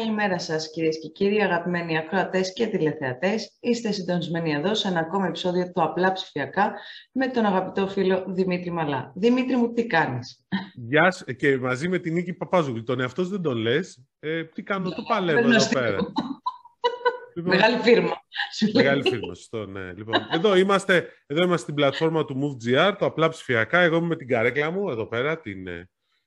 Καλημέρα σας κυρίες και κύριοι, αγαπημένοι ακροατές και τηλεθεατές. Είστε συντονισμένοι εδώ σε ένα ακόμα επεισόδιο του Απλά Ψηφιακά με τον αγαπητό φίλο Δημήτρη Μαλά. Δημήτρη μου, τι κάνεις; Γεια σας και μαζί με την Νίκη Παπάζουγλου. Τον εαυτός δεν τον λες; Ε, τι κάνω, το παλεύω εδώ πέρα. Λοιπόν, Μεγάλη φίρμα. Μεγάλη φίρμα, σωστό, ναι. Λοιπόν, εδώ, είμαστε, εδώ είμαστε στην πλατφόρμα του MoveGR, το απλά ψηφιακά. Εγώ είμαι με την καρέκλα μου, εδώ πέρα, την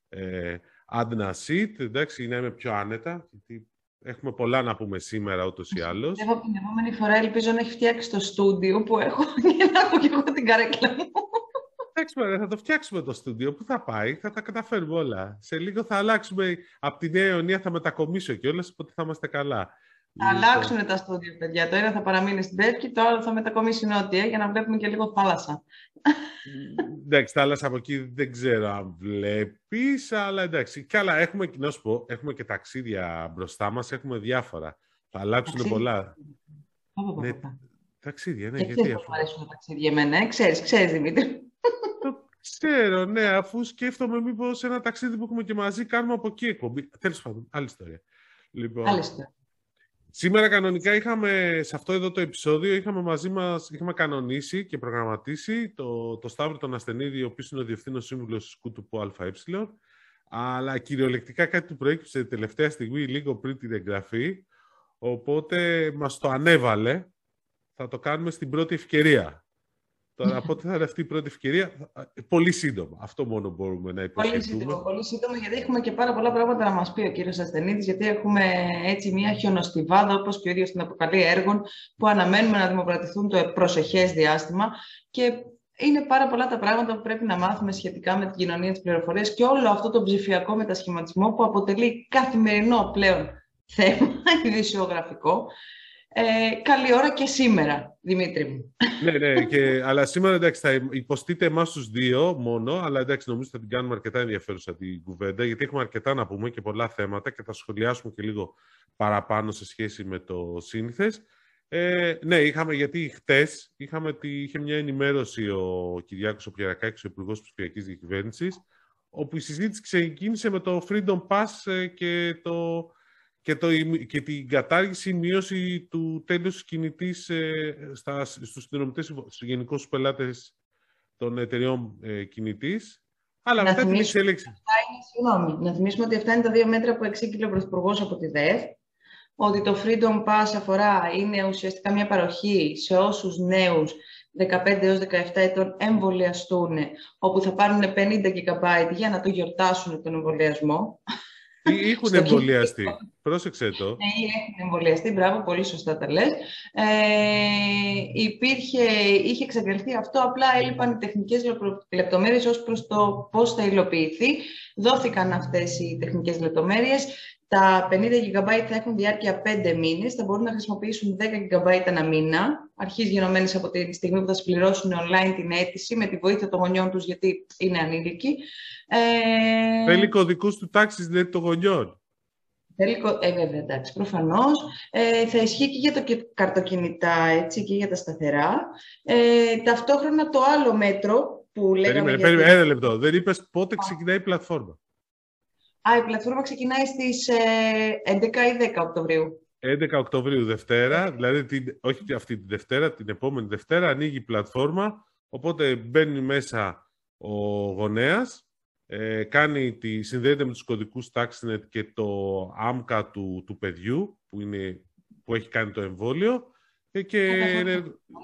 ε, Adna Seat. Εντάξει, να είμαι πιο άνετα, γιατί έχουμε πολλά να πούμε σήμερα ούτως ή άλλως. Εγώ την επόμενη φορά ελπίζω να έχει φτιάξει το στούντιο που έχω και να έχω και εγώ την καρέκλα μου. Εντάξει, θα το φτιάξουμε το στούντιο. Πού θα πάει, θα τα καταφέρουμε όλα. Σε λίγο θα αλλάξουμε από τη Νέα Ιωνία, θα μετακομίσω κιόλας, οπότε θα είμαστε καλά. Θα αλλάξουν τα στούντιο, παιδιά. Το ένα θα παραμείνει στην Πέφκη, το άλλο θα μετακομίσει νότια για να βλέπουμε και λίγο θάλασσα. εντάξει, θάλασσα από εκεί δεν ξέρω αν βλέπεις, αλλά εντάξει. Και άλλα, έχουμε, να σου πω, έχουμε και ταξίδια μπροστά μας, έχουμε διάφορα. Θα αλλάξουν Ταξίδια. πολλά. Πω, πω, Ναι, πω, πω. ταξίδια, ναι, Και γιατί ξέρεις αυτό. πώς μου αρέσουν τα ταξίδια εμένα, ε; ξέρεις, ξέρεις Δημήτρη. Το ξέρω, ναι, αφού σκέφτομαι μήπως ένα ταξίδι που έχουμε και μαζί κάνουμε από εκεί εκπομπή. Τέλος πάντων, άλλη ιστορία. Λοιπόν, Άλλη ιστορία. Σήμερα κανονικά είχαμε, σε αυτό εδώ το επεισόδιο, είχαμε μαζί μας, είχαμε κανονίσει και προγραμματίσει το, το Σταύρο τον Ασθενίδη, ο οποίος είναι ο Διευθύνος Σύμβουλος του Σκούτουπου ΑΕ, αλλά κυριολεκτικά κάτι του προέκυψε τελευταία στιγμή, λίγο πριν την εγγραφή, οπότε μας το ανέβαλε, θα το κάνουμε στην πρώτη ευκαιρία. Τώρα, πότε θα είναι αυτή η πρώτη ευκαιρία, πολύ σύντομα. Αυτό μόνο μπορούμε να Πολύ υποσχεθούμε. σύντομο, πολύ σύντομο, γιατί έχουμε και πάρα πολλά πράγματα να μας πει ο κύριος Ασθενίδης, γιατί έχουμε έτσι μια χιονοστιβάδα, όπως και ο ίδιος την αποκαλεί, έργων που αναμένουμε να δημοκρατηθούν το προσεχές διάστημα και είναι πάρα πολλά τα πράγματα που πρέπει να μάθουμε σχετικά με την κοινωνία της πληροφορίας και όλο αυτό το ψηφιακό μετασχηματισμό που αποτελεί καθημερινό πλέον θέμα, ειδησιογραφικό. Ε, καλή ώρα και σήμερα, Δημήτρη μου. ναι, ναι, και, αλλά σήμερα εντάξει, θα υποστείτε εμάς τους δύο μόνο, αλλά εντάξει, νομίζω θα την κάνουμε αρκετά ενδιαφέρουσα την κουβέντα, γιατί έχουμε αρκετά να πούμε και πολλά θέματα και θα σχολιάσουμε και λίγο παραπάνω σε σχέση με το σύνηθες. Ε, ναι, είχαμε, γιατί χτες είχαμε τη, είχε μια ενημέρωση ο Κυριάκος ο Πιερακάκης, ο Υπουργός Ψηφιακής Διακυβέρνησης, όπου η συζήτηση ξεκίνησε με το Freedom Pass ε, και, το, και, το, και την κατάργηση, η μείωση του τέλους κινητής ε, στα, στους συνδρομητές, στους γενικούς πελάτες των εταιριών ε, κινητής. Αλλά Να μετά την θυμίσουμε- εξέλιξη. Συγγνώμη, να θυμίσουμε ότι αυτά είναι τα δύο μέτρα που εξήγηλε ο Πρωθυπουργός από τη ΔΕΦ, ότι το Freedom Pass αφορά, είναι ουσιαστικά μια παροχή σε όσους νέους 15 έως 17 ετών εμβολιαστούν, όπου θα πάρουν 50 GB για να το γιορτάσουν τον εμβολιασμό. Ή Έχουν Στο εμβολιαστεί. Πρόσεξε το. Ναι, έχουν εμβολιαστεί, μπράβο, πολύ σωστά τα λες. Ε, υπήρχε, είχε εξαγγελθεί αυτό, απλά έλειπαν οι τεχνικές λεπτο- λεπτομέρειες ως προς το πώς θα υλοποιηθεί. Δόθηκαν αυτές οι τεχνικές λεπτομέρειες. Τα 50 GB θα έχουν διάρκεια 5 μήνες, θα μπορούν να χρησιμοποιήσουν 10 GB ένα μήνα, αρχής γενομένης από τη στιγμή που θα συμπληρώσουν online την αίτηση με τη βοήθεια των γονιών τους, γιατί είναι ανήλικοι. Ε, Θέλει κωδικούς του τάξης, δηλαδή των γονιών. Θέλει, κο- ε, βέβαια, εντάξει, προφανώς. Ε, θα ισχύει και για το και- καρτοκινητά, έτσι, και για τα σταθερά. Ε, ταυτόχρονα το άλλο μέτρο που λέγαμε... Περίμενε, για περίμενε, την- ένα λεπτό. Δεν είπες πότε ξεκινάει η πλατφόρμα. Α, η πλατφόρμα ξεκινάει στις ε, 11 ή 10 Οκτωβρίου. 11 Οκτωβρίου Δευτέρα, δηλαδή την, όχι αυτή τη Δευτέρα, την επόμενη Δευτέρα ανοίγει η πλατφόρμα, οπότε μπαίνει μέσα ο γονέας, ε, κάνει τη, συνδέεται με τους κωδικούς TaxNet και το άμκα του, του παιδιού που, είναι, που έχει κάνει το εμβόλιο ε, και Καταχωρεί. είναι-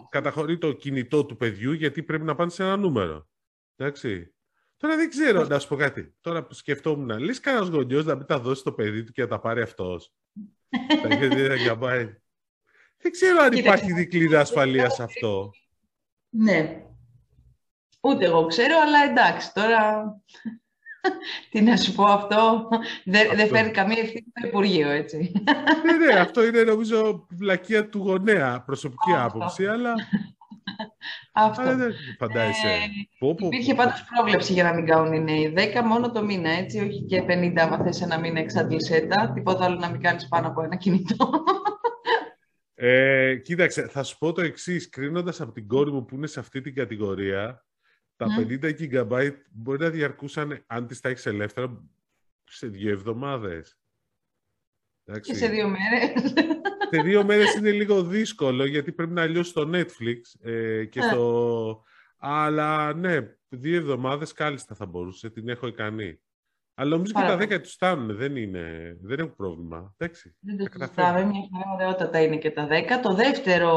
καταχωρεί το κινητό του παιδιού γιατί πρέπει να πάνε σε ένα νούμερο. Εντάξει. Τώρα δεν ξέρω, να σου πω κάτι. Τώρα που σκεφτόμουν, λες κανένας γονιός να μην τα δώσει στο παιδί του και να τα πάρει αυτός. Τα είχε δει, θα πάει. Δεν ξέρω αν Κοίταξε. υπάρχει δικλίδα ασφαλείας σε αυτό. Ναι. Ούτε εγώ ξέρω, αλλά εντάξει, τώρα... Τι να σου πω αυτό, δεν δεν Αυτό. φέρει καμία ευθύνη το Υπουργείο, έτσι. ναι, ναι, αυτό είναι νομίζω βλακεία του γονέα, προσωπική Αυτό. άποψη, αλλά, Αυτό. αλλά δεν φαντάζεσαι. Ε, Πω, πω, Υπήρχε πω. πάντως πρόβλεψη για να μην κάνουν οι νέοι. 10 μόνο το μήνα, έτσι, όχι και 50 άμα θες ένα μήνα εξάντλησέ τα. Τίποτα άλλο να μην κάνεις πάνω από ένα κινητό. Ε, κοίταξε, θα σου πω το εξής. Κρίνοντας από την κόρη μου που είναι σε αυτή την κατηγορία, τα Μμ. 50 GB μπορεί να διαρκούσαν, αν τις τα έχεις ελεύθερα, σε δύο εβδομάδες. Και σε δύο μέρες. Σε δύο μέρες είναι λίγο δύσκολο γιατί πρέπει να λιώσει το Netflix ε, και στο... Αλλά ναι, δύο εβδομάδες κάλλιστα θα μπορούσε, την έχω ικανή. Αλλά νομίζω και τα δέκα τους φτάνουν, δεν, είναι, δεν έχουν πρόβλημα. Εντάξει, δεν το συζητάμε, μια χαρά ωραιότατα είναι και τα δέκα. Το δεύτερο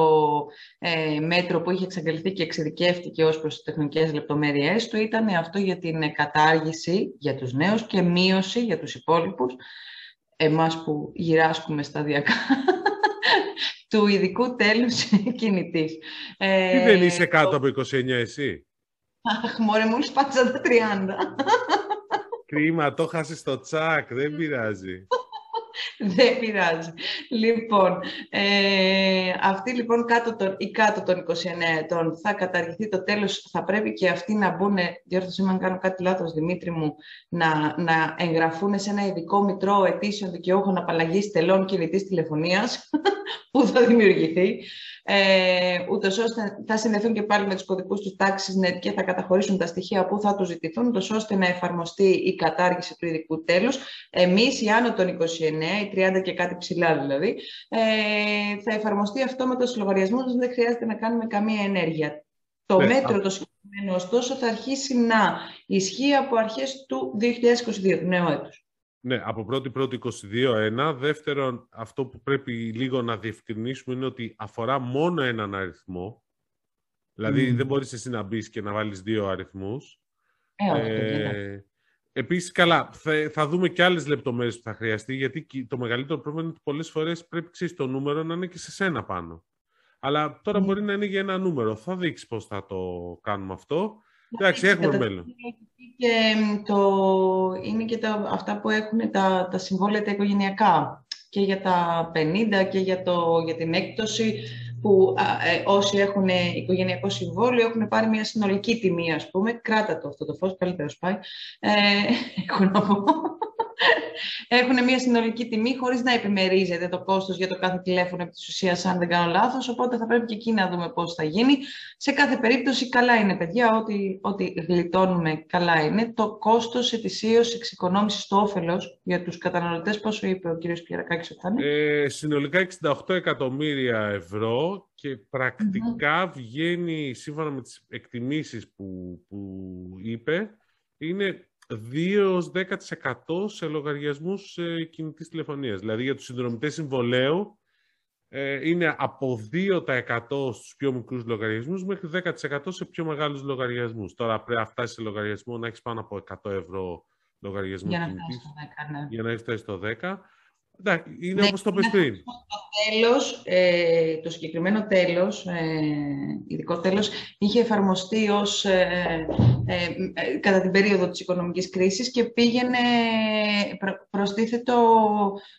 ε, μέτρο που είχε εξαγγελθεί και εξειδικεύτηκε ως προς τις τεχνικές λεπτομέρειές του ήταν αυτό για την κατάργηση για τους νέους και μείωση για τους υπόλοιπους, εμάς που γυράσκουμε σταδιακά, του ειδικού τέλους κινητής. Τι δεν είσαι κάτω από 29 εσύ; Αχ, μωρέ, μόλις πάτησα τα 30. Κρίμα, το χάσει στο τσάκ, δεν πειράζει. δεν πειράζει. Λοιπόν, ε, αυτή λοιπόν κάτω των, ή κάτω των 29 ετών θα καταργηθεί το τέλος, θα πρέπει και αυτοί να μπουν, διόρθωση αν κάνω κάτι λάθος Δημήτρη μου, να, να εγγραφούν σε ένα ειδικό μητρό ετήσιων δικαιούχων απαλλαγής τελών κινητής τηλεφωνίας που θα δημιουργηθεί ε, ούτως ώστε θα συνδεθούν και πάλι με τους κωδικούς του τάξης net και θα καταχωρήσουν τα στοιχεία που θα τους ζητηθούν, ούτως ώστε να εφαρμοστεί η κατάργηση του ειδικού τέλους. Εμείς, οι άνω των 29, οι 30 και κάτι ψηλά δηλαδή, ε, θα εφαρμοστεί αυτό με του λογαριασμούς, δεν χρειάζεται να κάνουμε καμία ενέργεια. Το ναι, μέτρο, το συγκεκριμένο, ωστόσο, θα αρχίσει να ισχύει από αρχές του 2022, του νέου έτους. Ναι, από 1η πρώτη 22 ένα. Δεύτερον, αυτό που πρέπει λίγο να διευκρινίσουμε είναι ότι αφορά μόνο έναν αριθμό. Δηλαδή, δεν μπορείς εσύ να μπεις και να βάλεις δύο αριθμούς. Ε, ε, Επίσης, καλά, θα, θα, δούμε και άλλες λεπτομέρειες που θα χρειαστεί, γιατί το μεγαλύτερο πρόβλημα είναι ότι πολλές φορές πρέπει ξέρεις, το νούμερο να είναι και σε σένα πάνω. Αλλά τώρα μπορεί να είναι για ένα νούμερο. Θα δείξεις πώς θα το κάνουμε αυτό. Εντάξει, έχουμε μέλλον. Και το, είναι και τα, αυτά που έχουν τα, τα συμβόλαια τα οικογενειακά και για τα 50 και για, το, για την έκπτωση που ε, όσοι έχουν οικογενειακό συμβόλαιο έχουν πάρει μια συνολική τιμή, ας πούμε. Κράτα το αυτό το φως, καλύτερο πάει. Ε, έχω να πω έχουν μια συνολική τιμή χωρίς να επιμερίζεται το κόστος για το κάθε τηλέφωνο επί της ουσίας, αν δεν κάνω λάθος, οπότε θα πρέπει και εκεί να δούμε πώς θα γίνει. Σε κάθε περίπτωση καλά είναι, παιδιά, ότι, ότι γλιτώνουμε καλά είναι. Το κόστος ετησίως εξοικονόμησης του όφελος για τους καταναλωτές, πόσο είπε ο κύριος Πιερακάκης ότι θα είναι; Ε, συνολικά 68 εκατομμύρια ευρώ και πρακτικά βγαίνει, σύμφωνα με τις εκτιμήσεις που, που είπε, είναι 2-10% σε λογαριασμούς ε, κινητής τηλεφωνίας. Δηλαδή για τους συνδρομητές συμβολέου ε, είναι από 2% στους πιο μικρούς λογαριασμούς μέχρι 10% σε πιο μεγάλους λογαριασμούς. Τώρα πρέπει να φτάσει σε λογαριασμό να έχεις πάνω από 100 ευρώ λογαριασμό για κινητής, ναι. για να έχεις φτάσει στο 10. Εντάξει, είναι ναι, όπως το πες πριν. Το, τέλος, ε, το συγκεκριμένο τέλος, ε, ειδικό τέλος, είχε εφαρμοστεί ως, ε, ε, ε, κατά την περίοδο της οικονομικής κρίσης και πήγαινε προ, προστίθετο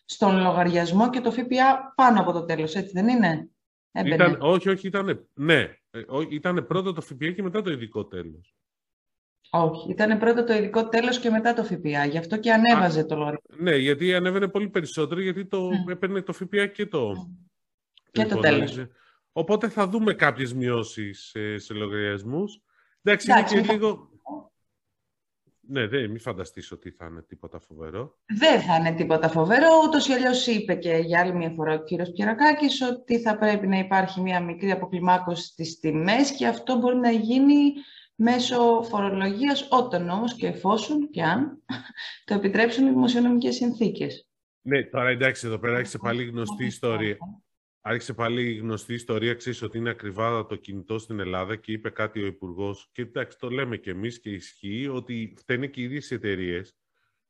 στον λογαριασμό και το ΦΠΑ πάνω από το τέλος, έτσι δεν είναι; Ήταν, όχι, όχι, ήταν, ναι, ήταν πρώτα το ΦΠΑ και μετά το ειδικό τέλος. Όχι, ήταν πρώτα το ειδικό τέλος και μετά το ΦΠΑ. Γι' αυτό και ανέβαζε το λογαριασμό. Ναι, γιατί ανέβαινε πολύ περισσότερο, γιατί το mm. έπαιρνε το ΦΠΑ και το, και το τέλος. Οπότε θα δούμε κάποιες μειώσεις σε, σε λογαριασμούς. Εντάξει, Εντάξει είναι και λίγο... Ναι, δεν, μην φανταστείς ότι θα είναι τίποτα φοβερό. Δεν θα είναι τίποτα φοβερό. Ούτως ή αλλιώς είπε και για άλλη μια φορά ο κύριος Πιερακάκης ότι θα πρέπει να υπάρχει μια μικρή αποκλιμάκωση στις τιμές και αυτό μπορεί να γίνει μέσω φορολογίας όταν όμως και εφόσον και αν το επιτρέψουν οι δημοσιονομικές συνθήκες. Ναι, τώρα εντάξει, εδώ πέρα άρχισε πάλι γνωστή ιστορία. Άρχισε πάλι γνωστή ιστορία, ξέρεις ότι είναι ακριβά το κινητό στην Ελλάδα και είπε κάτι ο Υπουργός. Και εντάξει, το λέμε κι εμείς και ισχύει ότι φταίνε και οι ίδιες εταιρείες.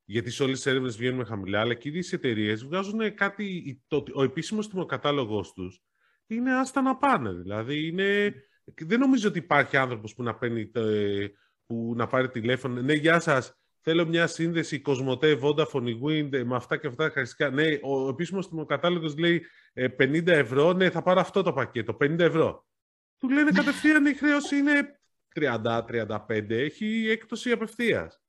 Γιατί σε όλες τις έρευνες βγαίνουμε χαμηλά, αλλά και οι ίδιες εταιρείες βγάζουν κάτι. Το, ο επίσημος τιμοκατάλογος τους είναι άστα να πάνε. Δηλαδή είναι δεν νομίζω ότι υπάρχει άνθρωπος που να παίρνει που να πάρει τηλέφωνο. Ναι, γεια σας. Θέλω μια σύνδεση Κοσμοτέ, Vodafone, Wind με αυτά και αυτά χαριστικά. Ναι, ο επίσημος τιμοκατάλογο λέει 50 ε, ευρώ. Ναι, θα πάρω αυτό το πακέτο, 50 ευρώ. Του λένε κατευθείαν η χρέωση είναι 30-35. Έχει έκπτωση απευθείας.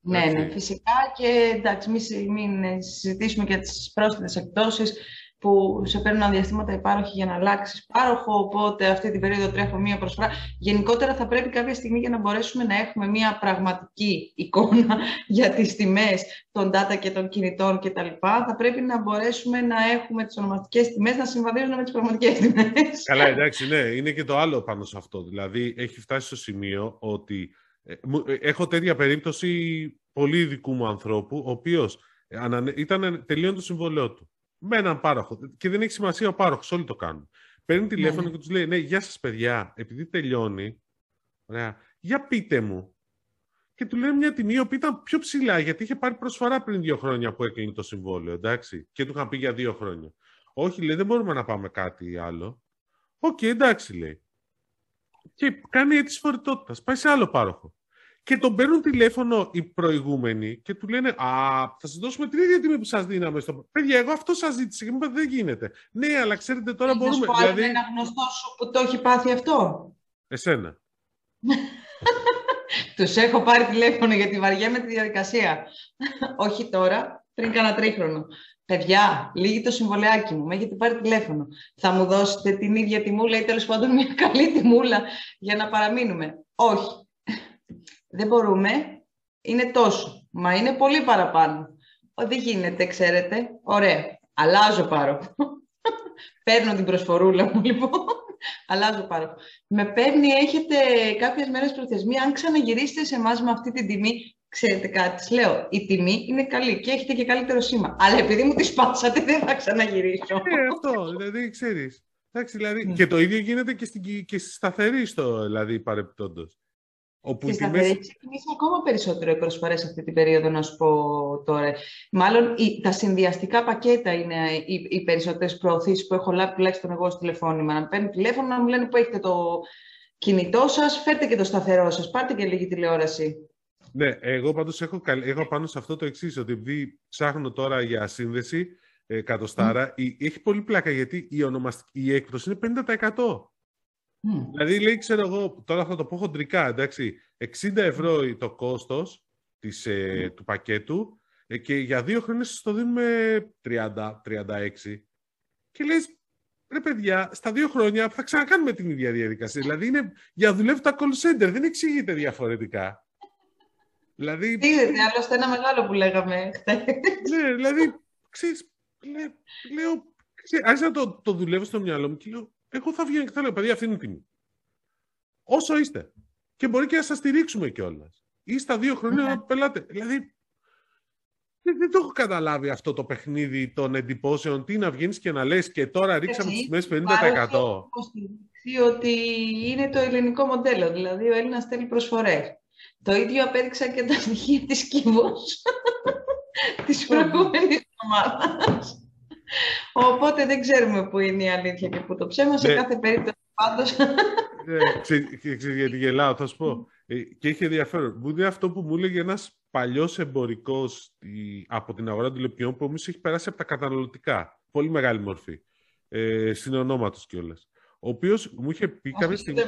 Ναι, ναι, φυσικά και εντάξει, μην, μην συζητήσουμε για τις πρόσθετες εκτόσεις που σε παίρνουν διαστήματα υπάροχοι για να αλλάξεις πάροχο, οπότε αυτή την περίοδο τρέχω μία προσφορά. Γενικότερα θα πρέπει κάποια στιγμή για να μπορέσουμε να έχουμε μία πραγματική εικόνα για τις τιμές των data και των κινητών κτλ. Θα πρέπει να μπορέσουμε να έχουμε τις ονομαστικές τιμές να συμβαδίζουν με τις πραγματικές τιμές. Καλά, εντάξει, ναι, είναι και το άλλο πάνω σε αυτό. Δηλαδή, έχει φτάσει στο σημείο ότι ε, ε, έχω τέτοια περίπτωση πολύ δικού μου ανθρώπου, ο οποίος ήταν τελείω το συμβολέο του με έναν πάροχο. Και δεν έχει σημασία ο πάροχος, όλοι το κάνουν. Παίρνει τηλέφωνο ναι. και τους λέει: Ναι, γεια σας, παιδιά, επειδή τελειώνει, ωραία, για πείτε μου. Και του λένε μια τιμή που ήταν πιο ψηλά, γιατί είχε πάρει προσφορά πριν δύο χρόνια που έκλεινε το συμβόλαιο, εντάξει. Και του είχαν πει για δύο χρόνια. Όχι, λέει, δεν μπορούμε να πάμε κάτι άλλο. Οκ, εντάξει, λέει. Και κάνει αίτηση φορητότητας. Πάει σε άλλο πάροχο και τον παίρνουν τηλέφωνο οι προηγούμενοι και του λένε Α, θα σας δώσουμε την ίδια τιμή που σας δίναμε. Στο... Παιδιά, εγώ αυτό σας ζήτησα και μου είπατε δεν γίνεται. Ναι, αλλά ξέρετε τώρα μπορούμε. Να δηλαδή... ένα γνωστό σου που το έχει πάθει αυτό; Εσένα. Τους έχω πάρει τηλέφωνο γιατί βαριέμαι τη διαδικασία. Όχι τώρα, πριν κάνα τρίχρονο. Παιδιά, λίγη το συμβολιάκι μου, με έχετε πάρει τηλέφωνο. Θα μου δώσετε την ίδια τιμούλα ή τέλος πάντων μια καλή τιμούλα για να παραμείνουμε. Όχι δεν μπορούμε, είναι τόσο. Μα είναι πολύ παραπάνω. Δεν γίνεται, ξέρετε. Ωραία. Αλλάζω πάρω. Παίρνω την προσφορούλα μου, λοιπόν. Αλλάζω πάρω. Με παίρνει, έχετε κάποιες μέρες προθεσμία. Αν ξαναγυρίσετε σε εμάς με αυτή την τιμή, ξέρετε κάτι, λέω, η τιμή είναι καλή και έχετε και καλύτερο σήμα. Αλλά επειδή μου τη σπάσατε, δεν θα ξαναγυρίσω. Ε, αυτό, δηλαδή, ξέρεις. Εντάξει, δηλαδή, ναι. Και το ίδιο γίνεται και, στην, και στη σταθερή στο, δηλαδή, παρεπτόντος. Όπου και τιμές... θα ξεκινήσει ακόμα περισσότερο οι προσφορές αυτή την περίοδο, να σου πω τώρα. Μάλλον τα συνδυαστικά πακέτα είναι οι, οι περισσότερες προωθήσεις που έχω λάβει τουλάχιστον εγώ στο τηλεφώνημα. Να παίρνει τηλέφωνο να μου λένε που έχετε το κινητό σας, φέρτε και το σταθερό σας, πάρτε και λίγη τηλεόραση. Ναι, εγώ πάντως έχω, έχω πάνω σε αυτό το εξής ότι επειδή ψάχνω τώρα για σύνδεση ε, κατοστάρα, mm. έχει πολύ πλάκα γιατί η, ονομαστική, η έκπτωση είναι 50%. Mm. Δηλαδή, λέει, ξέρω εγώ, τώρα θα το πω χοντρικά, εντάξει, 60 ευρώ το κόστος της, ε, του πακέτου ε, και για δύο χρόνια σας το δίνουμε 30-36. Και λες, ρε παιδιά, στα δύο χρόνια θα ξανακάνουμε την ίδια διαδικασία. δηλαδή, είναι για δουλεύει τα call center, δεν εξηγείται διαφορετικά. Δηλαδή... Είδατε, άλλωστε ένα μεγάλο που λέγαμε ναι, δηλαδή, ξέρεις, λέω, άρχισα να το, το δουλεύω στο μυαλό μου και λέω, εγώ θα βγαίνω και θα λέω, παιδιά, αυτή είναι η τιμή. Όσο είστε. Και μπορεί και να σας στηρίξουμε κιόλας. Ή στα δύο χρόνια να πελάτε. Δηλαδή, δεν, το έχω καταλάβει αυτό το παιχνίδι των εντυπώσεων. Τι να βγαίνει και να λες και τώρα ρίξαμε τις τιμές 50%. Έχω ότι είναι το ελληνικό μοντέλο. Δηλαδή, ο Έλληνας θέλει προσφορές. Το ίδιο απέδειξα και τα στοιχεία της Κίβος της προηγούμενης εβδομάδας. Οπότε δεν ξέρουμε πού είναι η αλήθεια και πού το ψέμα. Σε ναι. κάθε περίπτωση πάντως... Ναι, ξέρεις γιατί γελάω, θα σου πω. Ε, και είχε ενδιαφέρον. Μου είναι αυτό που μου έλεγε ένας παλιός εμπορικός από την αγορά τηλεπιών που όμως έχει περάσει από τα καταναλωτικά. Πολύ μεγάλη μορφή. Ε, συνονόματος κιόλας. Ο οποίος μου είχε πει κάποια στιγμή.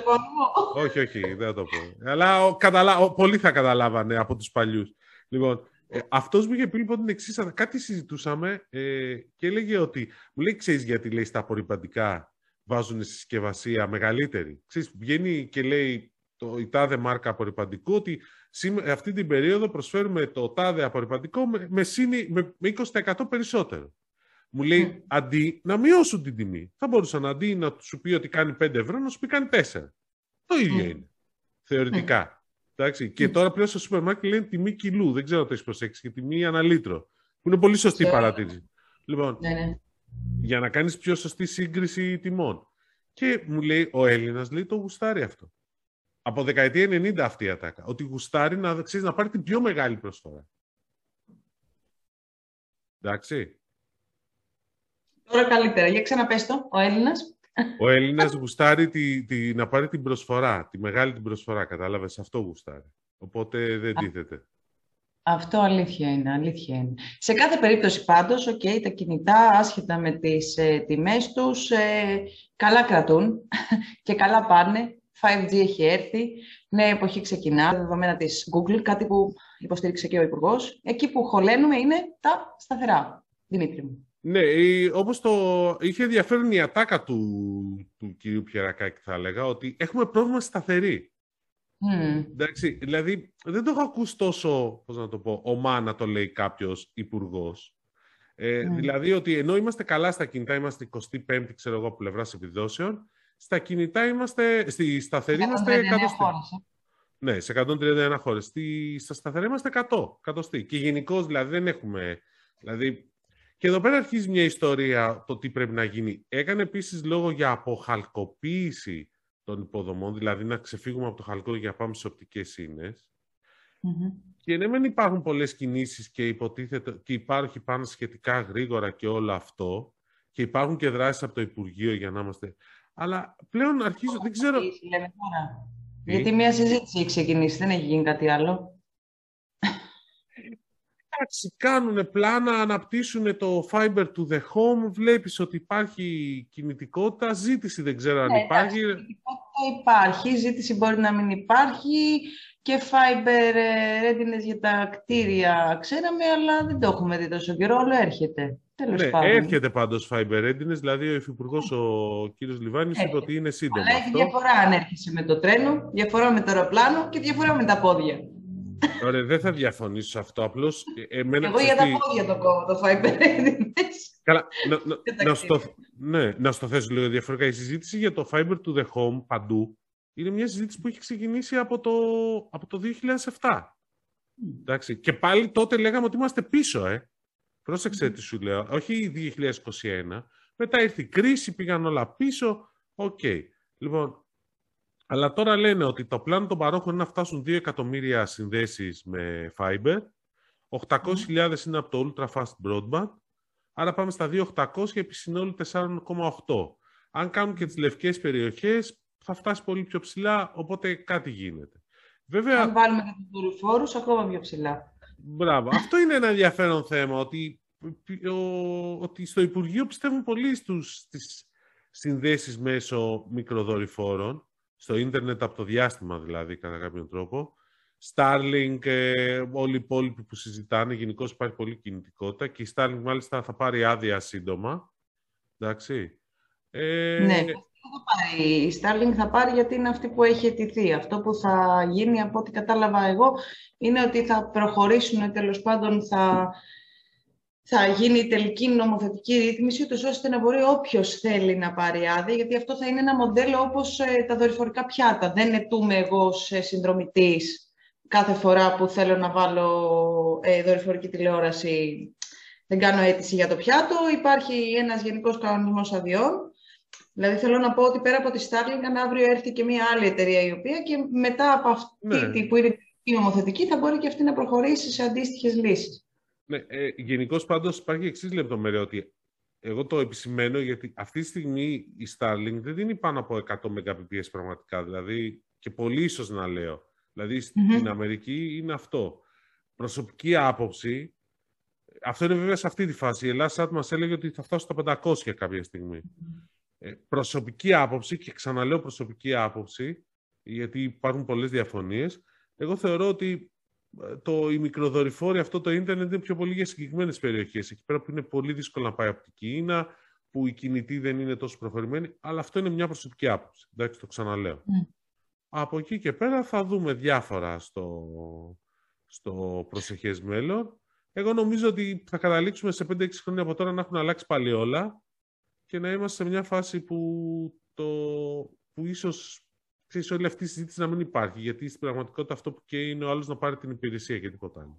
όχι, όχι, δεν θα το πω. Αλλά ο, καταλα... ο, πολλοί θα καταλάβανε από τους παλιούς. Λοιπόν, ε, Αυτός μου είχε πει λοιπόν την εξής. Κάτι συζητούσαμε ε, και έλεγε ότι. Μου λέει, ξέρεις γιατί λέει στα απορριπαντικά βάζουν συσκευασία μεγαλύτερη. Ξέρεις, βγαίνει και λέει το, η τάδε μάρκα απορριπαντικού ότι σήμερα, αυτή την περίοδο προσφέρουμε το τάδε απορριπαντικό με, με, με, 20% περισσότερο. Μου λέει, αντί να μειώσουν την τιμή. Θα μπορούσαν αντί να σου πει ότι κάνει 5 ευρώ, να σου πει κάνει 4. Το ίδιο είναι. Θεωρητικά. Εντάξει. Και τώρα πλέον στο σούπερ μάρκετ λένε τιμή κιλού. Δεν ξέρω αν το έχεις προσέξει. Και τιμή αναλύτρο. Που είναι πολύ σωστή η παρατήρηση. Λοιπόν, ναι, ναι. για να κάνεις πιο σωστή σύγκριση τιμών. Και μου λέει ο Έλληνας, λέει το γουστάρει αυτό. Από δεκαετία 90 αυτή η ατάκα. Ότι γουστάρει να, ξέρεις, να πάρει την πιο μεγάλη προσφορά. Εντάξει. Τώρα καλύτερα. Για ξαναπες το, ο Έλληνας. Ο Έλληνας γουστάρει τη, τη, να πάρει την προσφορά, τη μεγάλη την προσφορά, κατάλαβες. Αυτό γουστάρει. Οπότε δεν τίθεται. Αυτό αλήθεια είναι, αλήθεια είναι. Σε κάθε περίπτωση πάντως, okay, τα κινητά άσχετα με τις ε, τιμές τους, ε, καλά κρατούν και καλά πάνε. 5G έχει έρθει, νέα εποχή ξεκινά, δεδομένα της Google, κάτι που υποστήριξε και ο υπουργός. Εκεί που χωλένουμε είναι τα σταθερά, Δημήτρη μου. Ναι, όπως το είχε ενδιαφέρον η ατάκα του, του κυρίου Πιερακάκη θα έλεγα, ότι έχουμε πρόβλημα σταθερή. Mm. Εντάξει, δηλαδή δεν το έχω ακούσει τόσο, πώς να το πω, ομά να το λέει κάποιος υπουργός. Ε, mm. Δηλαδή ότι ενώ είμαστε καλά στα κινητά, είμαστε 25η ξέρω εγώ πλευράς επιδόσεων, στα κινητά είμαστε, στη σταθερή είμαστε 100. Ναι, σε 131 χώρες. Στα σταθερά είμαστε 100, εκατοστή. Και γενικώς δηλαδή δεν έχουμε. Δηλαδή, και εδώ πέρα αρχίζει μια ιστορία το τι πρέπει να γίνει. Έκανε επίσης λόγο για αποχαλκοποίηση των υποδομών, δηλαδή να ξεφύγουμε από το χαλκό για να πάμε σε οπτικές Και ναι, δεν υπάρχουν πολλές κινήσεις και υποτίθεται και υπάρχει πάνω σχετικά γρήγορα και όλο αυτό και υπάρχουν και δράσεις από το Υπουργείο για να είμαστε... Αλλά πλέον αρχίζω, δεν ξέρω... Γιατί μια συζήτηση έχει ξεκινήσει, δεν έχει γίνει κάτι άλλο. Εντάξει, κάνουν πλάνα, αναπτύσσουν το fiber to the home, βλέπεις ότι υπάρχει κινητικότητα, ζήτηση δεν ξέρω αν ναι, υπάρχει. Κινητικότητα υπάρχει, ζήτηση μπορεί να μην υπάρχει και fiber ε, readiness για τα κτίρια ξέραμε, αλλά δεν το έχουμε δει τόσο καιρό, όλο έρχεται. Τέλος ναι, πάντων. έρχεται πάντως fiber readiness, δηλαδή ο υφυπουργός ο κύριος Λιβάνης είπε ότι είναι σύντομο Αλλά έχει διαφορά αν έρχεσαι με το τρένο, διαφορά με το αεροπλάνο και διαφορά με τα πόδια. Ωραία, δεν θα διαφωνήσω σε αυτό. Απλώς, εμένα Εγώ για τα πόδια το κόβω, το fiber readiness. Καλά, να, να, να, στο, ναι, να στο θέσω λίγο διαφορετικά. Η συζήτηση για το fiber to the home παντού είναι μια συζήτηση που έχει ξεκινήσει από το, από το 2007. Εντάξει. Και πάλι τότε λέγαμε ότι είμαστε πίσω, ε. Πρόσεξε τι σου λέω. Όχι 2021. Μετά ήρθε η κρίση, πήγαν όλα πίσω. OK. Okay. Λοιπόν, αλλά τώρα λένε ότι το πλάνο των παρόχων είναι να φτάσουν 2 εκατομμύρια συνδέσεις με fiber. 800.000 είναι από το ultra fast broadband. Άρα πάμε στα 2.800 επί συνόλου 4,8. Αν κάνουν και τις λευκές περιοχές, θα φτάσει πολύ πιο ψηλά, οπότε κάτι γίνεται. Βέβαια... Αν βάλουμε και τους δορυφόρους, ακόμα πιο ψηλά. Μπράβο. Αυτό είναι ένα ενδιαφέρον θέμα, ότι, ότι στο Υπουργείο πιστεύουν πολύ στους, στις συνδέσεις μέσω μικροδορυφόρων, στο ίντερνετ από το διάστημα δηλαδή, κατά κάποιον τρόπο. Starlink, ε, όλοι οι υπόλοιποι που συζητάνε, γενικώς υπάρχει πολύ κινητικότητα και η Starlink μάλιστα θα πάρει άδεια σύντομα. Εντάξει. Ε, ναι θα πάρει. Η Starlink θα πάρει γιατί είναι αυτή που έχει αιτηθεί. Αυτό που θα γίνει, από ό,τι κατάλαβα εγώ, είναι ότι θα προχωρήσουν, τέλος πάντων, θα, θα γίνει η τελική νομοθετική ρύθμιση, ούτως ώστε να μπορεί όποιος θέλει να πάρει άδεια, γιατί αυτό θα είναι ένα μοντέλο όπως ε, τα δορυφορικά πιάτα. Δεν ετούμε εγώ ως ε, συνδρομητής κάθε φορά που θέλω να βάλω ε, δορυφορική τηλεόραση, δεν κάνω αίτηση για το πιάτο. Υπάρχει ένας γενικός κανονισμός αδειών Δηλαδή θέλω να πω ότι πέρα από τη Starlink, αν αύριο έρθει και μια άλλη εταιρεία η οποία και μετά από αυτή ναι. που είναι η νομοθετική θα μπορεί και αυτή να προχωρήσει σε αντίστοιχες λύσεις. Ναι, ε, Γενικώς πάντως υπάρχει εξής λεπτομέρεια ότι εγώ το επισημαίνω γιατί αυτή τη στιγμή η Starlink δεν δίνει πάνω από 100 Mbps πραγματικά. Δηλαδή και πολύ ίσως να λέω. Δηλαδή στην Αμερική είναι αυτό. Προσωπική άποψη, αυτό είναι βέβαια σε αυτή τη φάση. Η Ελλάδα μας έλεγε ότι θα φτάσει στα 500 κάποια στιγμή. Ε, προσωπική άποψη, και ξαναλέω προσωπική άποψη, γιατί υπάρχουν πολλές διαφωνίες, εγώ θεωρώ ότι ε, το, η μικροδορυφόρη, αυτό το ίντερνετ είναι πιο πολύ για συγκεκριμένες περιοχές. Εκεί πέρα που είναι πολύ δύσκολο να πάει από την Κίνα, που η κινητή δεν είναι τόσο προχωρημένη, αλλά αυτό είναι μια προσωπική άποψη. Εντάξει, το ξαναλέω. Mm. Από εκεί και πέρα θα δούμε διάφορα στο, στο προσεχές μέλλον. Εγώ νομίζω ότι θα καταλήξουμε σε 5-6 χρόνια από τώρα να έχουν αλλάξει πάλι όλα και να είμαστε σε μια φάση που, το, που ίσως ξέρεις, όλη αυτή η συζήτηση να μην υπάρχει. Γιατί στην πραγματικότητα αυτό που και είναι ο άλλος να πάρει την υπηρεσία και τίποτα άλλο.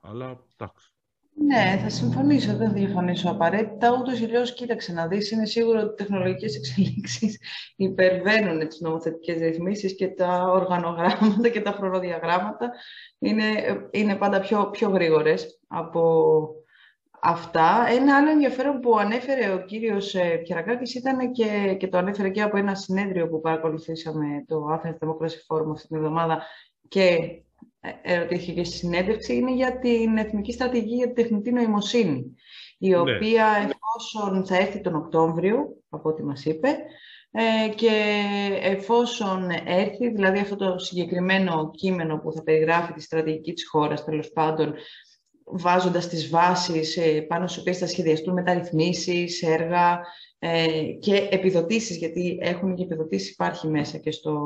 Αλλά εντάξει. Ναι, θα συμφωνήσω, δεν διαφωνήσω απαραίτητα. Ούτως ή άλλω, κοίταξε να δεις, είναι σίγουρο ότι οι τεχνολογικές εξελίξεις υπερβαίνουν τις νομοθετικές ρυθμίσεις και τα οργανογράμματα και τα χρονοδιαγράμματα είναι, είναι πάντα πιο, πιο γρήγορες από αυτά. Ένα άλλο ενδιαφέρον που ανέφερε ο κύριος ε, Πιερακάκης ήταν και, και το ανέφερε και από ένα συνέδριο που παρακολουθήσαμε το Athens Democracy Forum αυτή την εβδομάδα και ε, ερωτήθηκε και στη συνέντευξη, είναι για την Εθνική Στρατηγική για τη Τεχνητή Νοημοσύνη, η ναι. οποία εφόσον θα έρθει τον Οκτώβριο, από ό,τι μας είπε, ε, και εφόσον έρθει, δηλαδή αυτό το συγκεκριμένο κείμενο που θα περιγράφει τη στρατηγική της χώρας, τέλος πάντων, βάζοντας τις βάσεις ε, πάνω στις οποίες θα σχεδιαστούν μεταρρυθμίσεις, έργα ε, και επιδοτήσεις, γιατί έχουν και επιδοτήσεις, υπάρχει μέσα και στο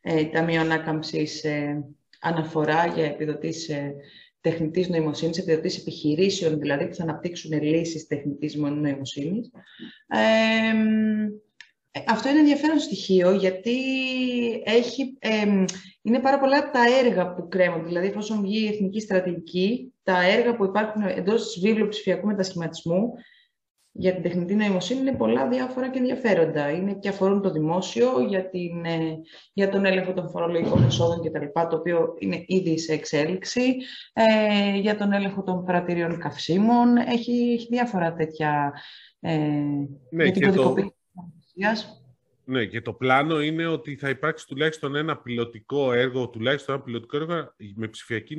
ε, Ταμείο Ανάκαμψης ε, αναφορά για επιδοτήσεις ε, τεχνητής νοημοσύνης, επιδοτήσεις επιχειρήσεων, δηλαδή που θα αναπτύξουν λύσεις τεχνητής νοημοσύνης. Αυτό είναι ενδιαφέρον στοιχείο, γιατί έχει, είναι πάρα πολλά από τα έργα που κρέμονται. Δηλαδή, εφόσον βγει η Εθνική Στρατηγική, τα έργα που υπάρχουν εντός της βίβλου ψηφιακού μετασχηματισμού για την τεχνητή νοημοσύνη είναι πολλά διάφορα και ενδιαφέροντα. Είναι και αφορούν το δημόσιο για, την, ε, για τον έλεγχο των φορολογικών εσόδων κτλ. Το οποίο είναι ήδη σε εξέλιξη. Ε, για τον έλεγχο των πρατηρίων καυσίμων. Έχει, έχει διάφορα τέτοια. Ε, ναι, για την και το... Ναι, και το πλάνο είναι ότι θα υπάρξει τουλάχιστον ένα πιλωτικό έργο, τουλάχιστον ένα πιλωτικό έργο με ψηφιακή,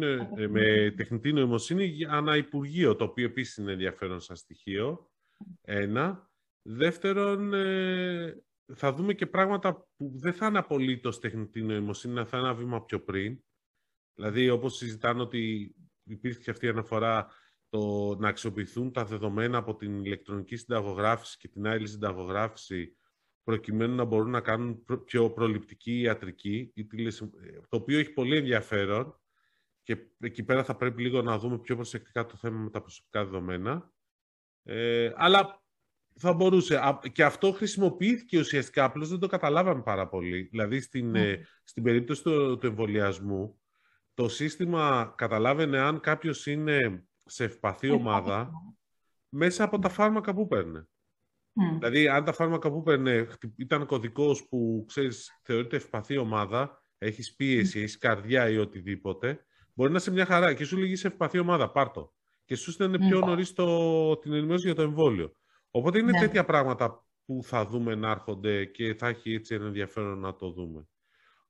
με τεχνητή νοημοσύνη ανά Υπουργείο, το οποίο επίσης είναι ενδιαφέρον σαν στοιχείο. Ένα. Δεύτερον, ε, θα δούμε και πράγματα που δεν θα είναι απολύτως τεχνητή νοημοσύνη, θα είναι ένα βήμα πιο πριν. Δηλαδή, όπως συζητάνε ότι υπήρχε αυτή η αναφορά το να αξιοποιηθούν τα δεδομένα από την ηλεκτρονική συνταγογράφηση και την άλλη συνταγογράφηση προκειμένου να μπορούν να κάνουν πιο προληπτική ιατρική, το οποίο έχει πολύ ενδιαφέρον και εκεί πέρα θα πρέπει λίγο να δούμε πιο προσεκτικά το θέμα με τα προσωπικά δεδομένα. Ε, αλλά θα μπορούσε. Και αυτό χρησιμοποιήθηκε ουσιαστικά, απλώς δεν το καταλάβαμε πάρα πολύ. Δηλαδή, στην, ναι. ε, στην περίπτωση του, του εμβολιασμού, το σύστημα καταλάβαινε αν κάποιος είναι σε ευπαθή ομάδα μέσα από τα φάρμακα που παίρνε. Δηλαδή, αν τα φάρμακα που παίρνε ήταν κωδικός που, ξέρεις, θεωρείται ευπαθή ομάδα, έχεις πίεση, έχεις καρδιά ή οτιδήποτε, μπορεί να είσαι μια χαρά και σου λέγει σε ευπαθή ομάδα, πάρτο και σου στέλνει πιο ναι. νωρί την ενημέρωση για το εμβόλιο. Οπότε είναι ναι. τέτοια πράγματα που θα δούμε να έρχονται και θα έχει έτσι ένα ενδιαφέρον να το δούμε.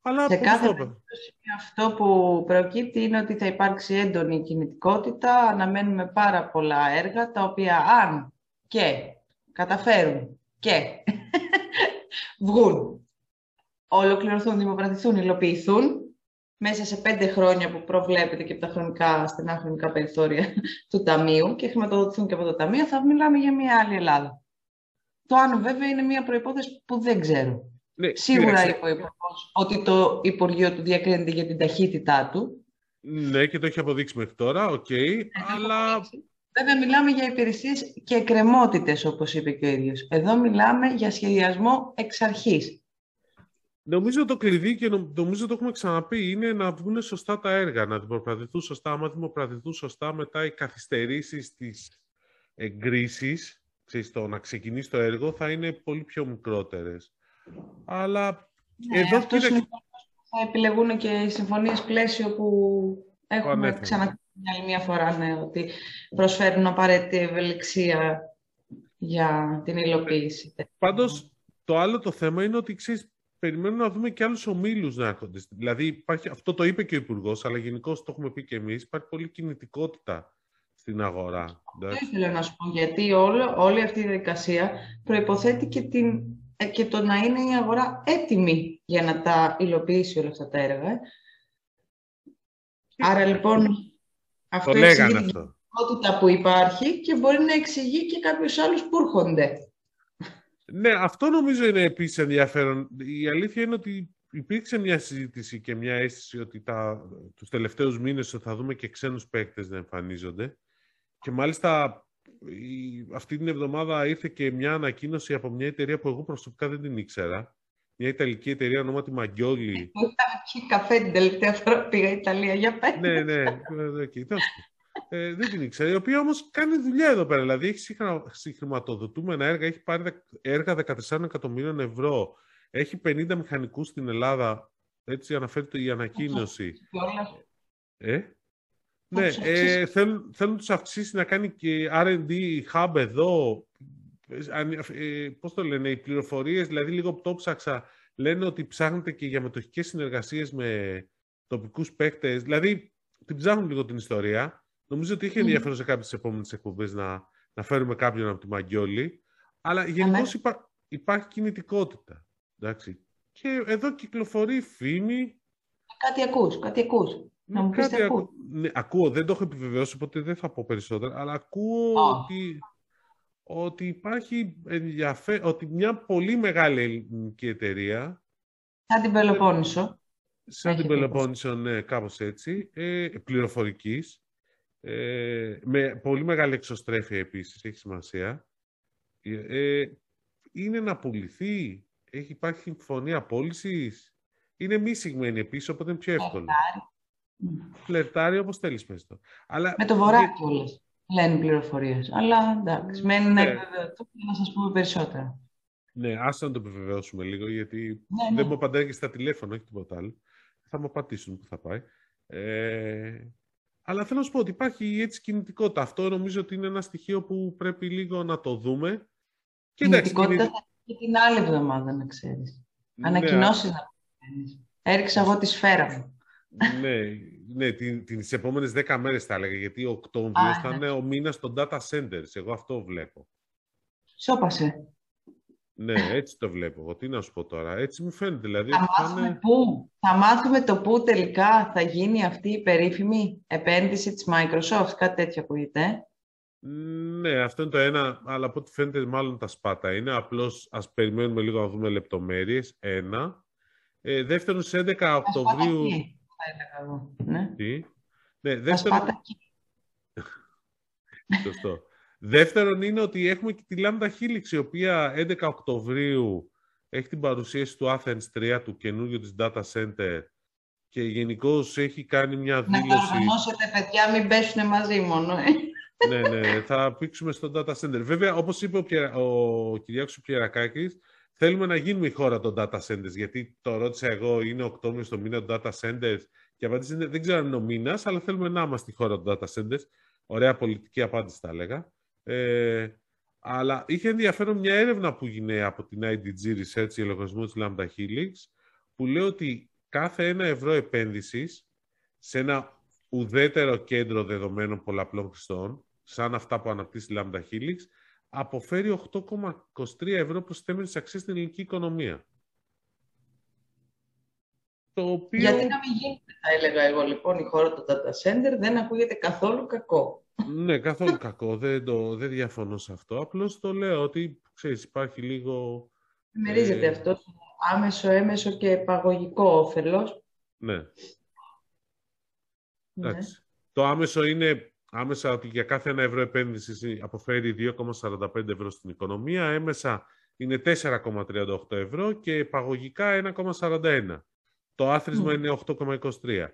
Αλλά σε κάθε περίπτωση αυτό που προκύπτει είναι ότι θα υπάρξει έντονη κινητικότητα, αναμένουμε πάρα πολλά έργα, τα οποία αν και καταφέρουν και βγουν, ολοκληρωθούν, δημοπρατηθούν, υλοποιηθούν, μέσα σε πέντε χρόνια που προβλέπεται και από τα χρονικά, στενά χρονικά περιθώρια του Ταμείου και χρηματοδοτηθούν και από το Ταμείο, θα μιλάμε για μια άλλη Ελλάδα. Το άλλο βέβαια είναι μια προϋπόθεση που δεν ξέρω. Ναι, Σίγουρα είπε ο ότι το Υπουργείο του διακρίνεται για την ταχύτητά του. Ναι, και το έχει αποδείξει μέχρι τώρα, OK. Okay, ναι, αλλά... Βέβαια, μιλάμε για υπηρεσίες και εκκρεμότητες, όπως είπε και ο ίδιος. Εδώ μιλάμε για σχεδιασμό εξ αρχής. Νομίζω το κλειδί και νομίζω το έχουμε ξαναπεί είναι να βγουν σωστά τα έργα, να δημοπρατηθούν σωστά. Άμα δημοπρατηθούν σωστά, μετά οι καθυστερήσεις της εγκρίσης, το να ξεκινήσει το έργο, θα είναι πολύ πιο μικρότερες. Αλλά ναι, εδώ αυτός είναι... θα επιλεγούν και οι συμφωνίες πλαίσιο που έχουμε ξαναπεί άλλη μια φορά, ναι, ότι προσφέρουν απαραίτητη ευελιξία για την υλοποίηση. Πάντως, το άλλο το θέμα είναι ότι ξέρεις, περιμένουμε να δούμε και άλλους ομίλους να έρχονται. Δηλαδή, υπάρχει, αυτό το είπε και ο Υπουργός, αλλά γενικώς το έχουμε πει και εμείς, υπάρχει πολλή κινητικότητα στην αγορά. Δεν ήθελα να σου πω, γιατί όλο, όλη αυτή η διαδικασία προϋποθέτει και, την, ε, και το να είναι η αγορά έτοιμη για να τα υλοποιήσει όλα αυτά τα έργα. Ε. Άρα λοιπόν αυτό το εξηγεί την κινητικότητα που υπάρχει και μπορεί να εξηγεί και κάποιους άλλους που έρχονται. Ναι, αυτό νομίζω είναι επίσης ενδιαφέρον. Η αλήθεια είναι ότι υπήρξε μια συζήτηση και μια αίσθηση ότι τα, τους τελευταίους μήνες θα δούμε και ξένους παίκτες να εμφανίζονται. Και μάλιστα η, αυτή την εβδομάδα ήρθε και μια ανακοίνωση από μια εταιρεία που εγώ προσωπικά δεν την ήξερα. Μια Ιταλική εταιρεία ονόματι Μαγκιόλι. Είχα καφέ την τελευταία φορά πήγα Ιταλία για πέντε. ναι, ναι, ναι, ε, δεν την ήξερα, η οποία όμως κάνει δουλειά εδώ πέρα. Δηλαδή έχει συγχρηματοδοτούμενα έργα, έχει πάρει έργα 14 εκατομμύριων ευρώ, έχει 50 μηχανικούς στην Ελλάδα. Έτσι αναφέρεται η ανακοίνωση. Ε; Ναι, ε, θέλουν, θέλουν τους αυξήσει να κάνει και R&D hub εδώ. Ε, πώς το λένε, οι πληροφορίες, δηλαδή λίγο που το ψάξα, λένε ότι ψάχνετε και για μετοχικές συνεργασίες με τοπικούς παίκτες. Δηλαδή, την ψάχνουν λίγο την ιστορία. Νομίζω ότι είχε ενδιαφέρον σε κάποιες επόμενες εκπομπές να, να φέρουμε κάποιον από τη Μαγκιόλη. Αλλά γενικώς υπά, υπάρχει κινητικότητα. Εντάξει. Και εδώ κυκλοφορεί φήμη. Κάτι ακούς, κάτι ακούς. Να μου πεις ακούω. Ναι, ακούω, δεν το έχω επιβεβαιώσει, οπότε δεν θα πω περισσότερα, αλλά ακούω ότι, ότι υπάρχει ενδιαφέρον, ότι μια πολύ μεγάλη ελληνική εταιρεία... Σαν την Πελοπόννησο. Σαν την Πελοπόννησο, ναι, κάπως έτσι, ε, πληροφορικής, ε, με πολύ μεγάλη εξωστρέφεια επίσης, έχει σημασία. Ε, είναι να πουληθεί, έχει υπάρχει συμφωνία πώλησης. Είναι μη συγμένη επίσης, οπότε είναι πιο εύκολο. Φλερτάρι όπως θέλεις, πες το. Αλλά... Με το βορράκι όλες λένε πληροφορίες. Αλλά εντάξει, μένει ναι. να να σας πούμε περισσότερα. Ναι, άσε να το επιβεβαιώσουμε λίγο, γιατί ναι, δεν ναι. μου απαντάει και στα τηλέφωνα, όχι τίποτα άλλο. Θα μου απαντήσουν που θα πάει. Ε, αλλά θέλω να σου πω ότι υπάρχει έτσι κινητικότητα. Αυτό νομίζω ότι είναι ένα στοιχείο που πρέπει λίγο να το δούμε. Και κινητικότητα θα και την άλλη εβδομάδα, να ξέρεις. Ναι, Ανακοινώσεις να κάνεις. Έριξα εγώ τη σφαίρα μου. ναι, ναι τι, τις επόμενες δέκα μέρες θα έλεγα, γιατί ο Οκτώβριος θα ναι. είναι ο μήνας των data centers. Εγώ αυτό βλέπω. Σώπασε. Ναι, έτσι το βλέπω. Εγώ τι να σου πω τώρα. Έτσι μου φαίνεται. Δηλαδή, θα, μάθουμε πού. θα μάθουμε το πού τελικά θα γίνει αυτή η περίφημη επένδυση της Microsoft. Κάτι τέτοιο ακούγεται. Ναι, αυτό είναι το ένα, αλλά από ό,τι φαίνεται μάλλον τα σπάτα είναι. Απλώς ας περιμένουμε λίγο να δούμε λεπτομέρειες. Ένα. Ε, δεύτερον, σε 11 Οκτωβρίου... Τι, θα έλεγα εγώ. Ναι. Τι; Ναι, δεύτερον... Σωστό. Δεύτερον είναι ότι έχουμε και τη Lambda Helix, η οποία 11 Οκτωβρίου έχει την παρουσίαση του Athens 3, του καινούργιου της Data Center και γενικώς έχει κάνει μια δήλωση... Να οργανώσετε, παιδιά, μην πέσουν μαζί μόνο, ε. ναι, ναι, θα πήξουμε στο data center. Βέβαια, όπως είπε ο, Πια... ο Κυριάκος Πιερακάκης, θέλουμε να γίνουμε η χώρα των data centers, γιατί το ρώτησα εγώ, είναι Οκτώβριο στο μήνα των data centers; Και απάντηση είναι, δεν ξέρω αν είναι ο μήνας, αλλά θέλουμε να είμαστε η χώρα των data centers. Ωραία πολιτική απάντηση θα έλεγα. Ε, αλλά είχε ενδιαφέρον μια έρευνα που γίνεται από την IDG Research, η λογαριασμό της Lambda Helix, που λέει ότι κάθε ένα ευρώ επένδυσης σε ένα ουδέτερο κέντρο δεδομένων πολλαπλών χρηστών, σαν αυτά που αναπτύσσει η Lambda Helix, αποφέρει 8,23 ευρώ προσθέμενης αξίας στην ελληνική οικονομία. Το οποίο... Γιατί να μην γίνεται, θα έλεγα εγώ λοιπόν, η χώρα του data center δεν ακούγεται καθόλου κακό. Ναι, καθόλου κακό. Δεν, το, δεν διαφωνώ σε αυτό. Απλώς το λέω ότι, ξέρεις, υπάρχει λίγο... Μερίζεται ε... αυτό άμεσο, έμεσο και παγωγικό όφελος. Ναι. ναι. Το άμεσο είναι άμεσα ότι για κάθε ένα ευρώ επένδυσης αποφέρει 2,45 ευρώ στην οικονομία, έμεσα είναι 4,38 ευρώ και παγωγικά 1,41. Το άθροισμα είναι 8,23.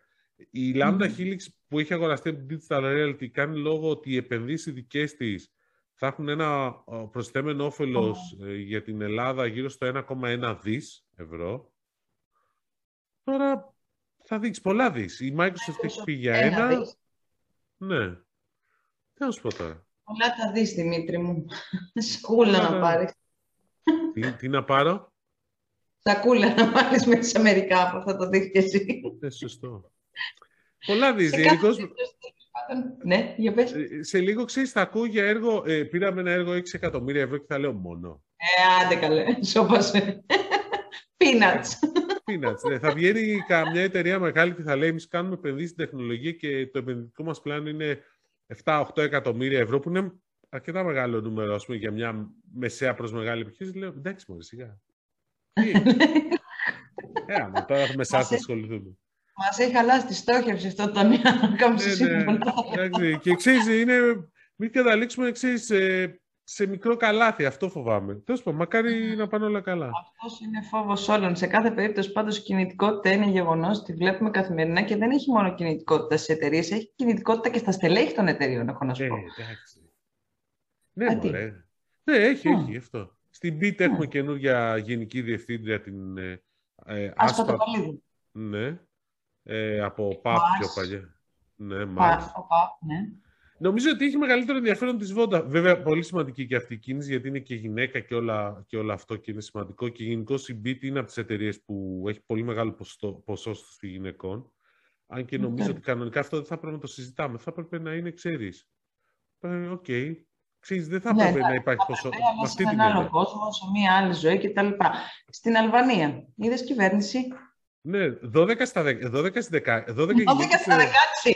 Η Lambda Helix που έχει αγοραστεί από την Digital Reality κάνει λόγο ότι οι επενδύσεις δικές της θα έχουν ένα προσθέμενο όφελος ε, για την Ελλάδα γύρω στο 1,1 δις ευρώ. Τώρα θα δείξεις πολλά δις. Η Microsoft έχει πει για ένα. Ναι. Τι να σου πω τώρα. Πολλά τα δεις, Δημήτρη μου. Σκούλα να πάρεις. Τι, τι να πάρω; Σακούλα να πάρεις μέσα σε Αμερικά που θα το δεις και εσύ. Ναι, σωστό. Πολλά δεις. Γενικώς... Ναι, για πες. Ε, σε λίγο, ξέρεις, θα ακούω για έργο... Ε, πήραμε ένα έργο 6 εκατομμύρια ευρώ και θα λέω μόνο. Ε, άντε καλέ. Σώπασε. Peanuts. Peanuts, ναι. Θα βγαίνει καμιά εταιρεία μεγάλη και θα λέει εμείς κάνουμε επενδύσεις στην τεχνολογία και το επενδυτικό μας πλάνο είναι 7-8 εκατομμύρια ευρώ, που είναι αρκετά μεγάλο νούμερο ας πούμε, για μια μεσαία προς μεγάλη επιχείρηση. Λέω, εντάξει μόλι σιγά. ε, άμα τώρα έχουμε εσάς να ασχοληθούμε. Μας έχει χαλάσει τη στόχευση αυτό το νέο ναι, ναι. Και ξέρεις, είναι. Μην καταλήξουμε εξής, σε, σε μικρό καλάθι. Αυτό φοβάμαι. Τέλος πάντων, μακάρι να πάνε όλα καλά. Αυτός είναι φόβος όλων. Σε κάθε περίπτωση, πάντως, η κινητικότητα είναι γεγονός. Τη βλέπουμε καθημερινά και δεν έχει μόνο κινητικότητα στι εταιρείες, έχει κινητικότητα και στα στελέχη των εταιρείων, έχω να σου πω. Ναι, μωρέ. Ναι, έχει, έχει αυτό. Στην BIT έχουμε καινούργια γενική διευθύντρια την ε, ε Άσπα Ναι ε, από ΠΑΠ πιο παλιά. Ναι, Μάρς. ναι. Νομίζω ότι έχει μεγαλύτερο ενδιαφέρον της Voda. Βέβαια, πολύ σημαντική και αυτή η κίνηση, γιατί είναι και γυναίκα και όλα, και όλο αυτό και είναι σημαντικό. Και γενικώς η BT είναι από τις εταιρείες που έχει πολύ μεγάλο ποσοστό γυναικών. Αν και νομίζω ότι κανονικά αυτό δεν θα πρέπει να το συζητάμε. Θα έπρεπε να είναι, ξέρεις. Ε, OK. Okay. Ξέρεις, δεν θα ναι, έπρεπε ναι, να υπάρχει ποσό. Με αυτή σε έναν άλλο κόσμο, σε μία άλλη ζωή κτλ. Στην Αλβανία, είδες κυβέρνηση; Ναι, 12 στα 10. 12 στα 10. 12, 12 στα 16.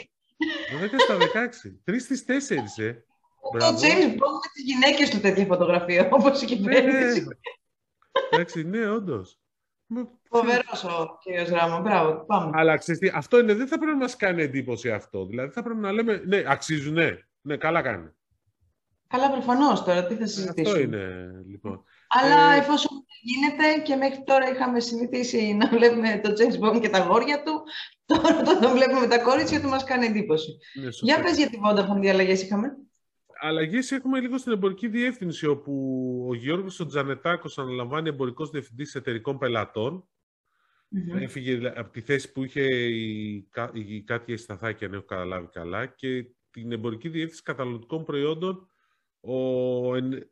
12 στα 16. Τρεις στις 4, ε. Το James Bond με τις γυναίκες του τέτοια φωτογραφία, όπως η κυβέρνηση. Εντάξει, ναι, όντως. Φοβερός ο κύριος Ράμα. Μπράβο, πάμε. Αλλά ξέρετε, αυτό είναι, δεν θα πρέπει να μας κάνει εντύπωση αυτό. Δηλαδή θα πρέπει να λέμε, ναι, αξίζουν, ναι, ναι καλά κάνει. Καλά, προφανώς τώρα, τι θα συζητήσουμε; Αυτό είναι, λοιπόν. Αλλά ε... εφόσον γίνεται και μέχρι τώρα είχαμε συνηθίσει να βλέπουμε το James Bond και τα γόρια του, τώρα το βλέπουμε με τα κορίτσια του, μας κάνει εντύπωση. Ναι, Για πες για τη Vodafone, τι αλλαγές είχαμε. Αλλαγές έχουμε λίγο στην εμπορική διεύθυνση, όπου ο Γιώργος ο Τζανετάκος αναλαμβάνει εμπορικός διευθυντής εταιρικών πελατών. Mm-hmm. Έφυγε από τη θέση που είχε η, η Κάτια Σταθάκη, αν έχω καταλάβει καλά, και την εμπορική διεύθυνση καταναλωτικών προϊόντων ο,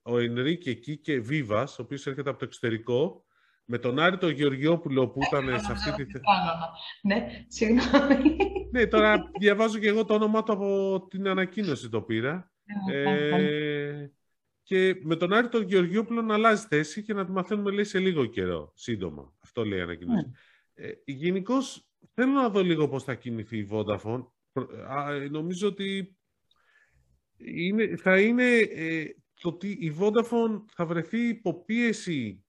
ο Ενρίκε εκεί και Βίβας, ο οποίος έρχεται από το εξωτερικό, με τον Άρη τον Γεωργιόπουλο που ήταν σε αυτή τη θέση. Ναι, συγγνώμη. Ναι, τώρα διαβάζω και εγώ το όνομά του από την ανακοίνωση το πήρα. Ε, και με τον Άρη τον Γεωργιόπουλο να αλλάζει θέση και να τη μαθαίνουμε λέει σε λίγο καιρό, σύντομα. Αυτό λέει η ανακοίνωση. Ναι. Ε, Γενικώς θέλω να δω λίγο πώς θα κινηθεί η Vodafone. Ε, νομίζω ότι είναι, θα είναι ε, το ότι η Vodafone θα βρεθεί υποπίεση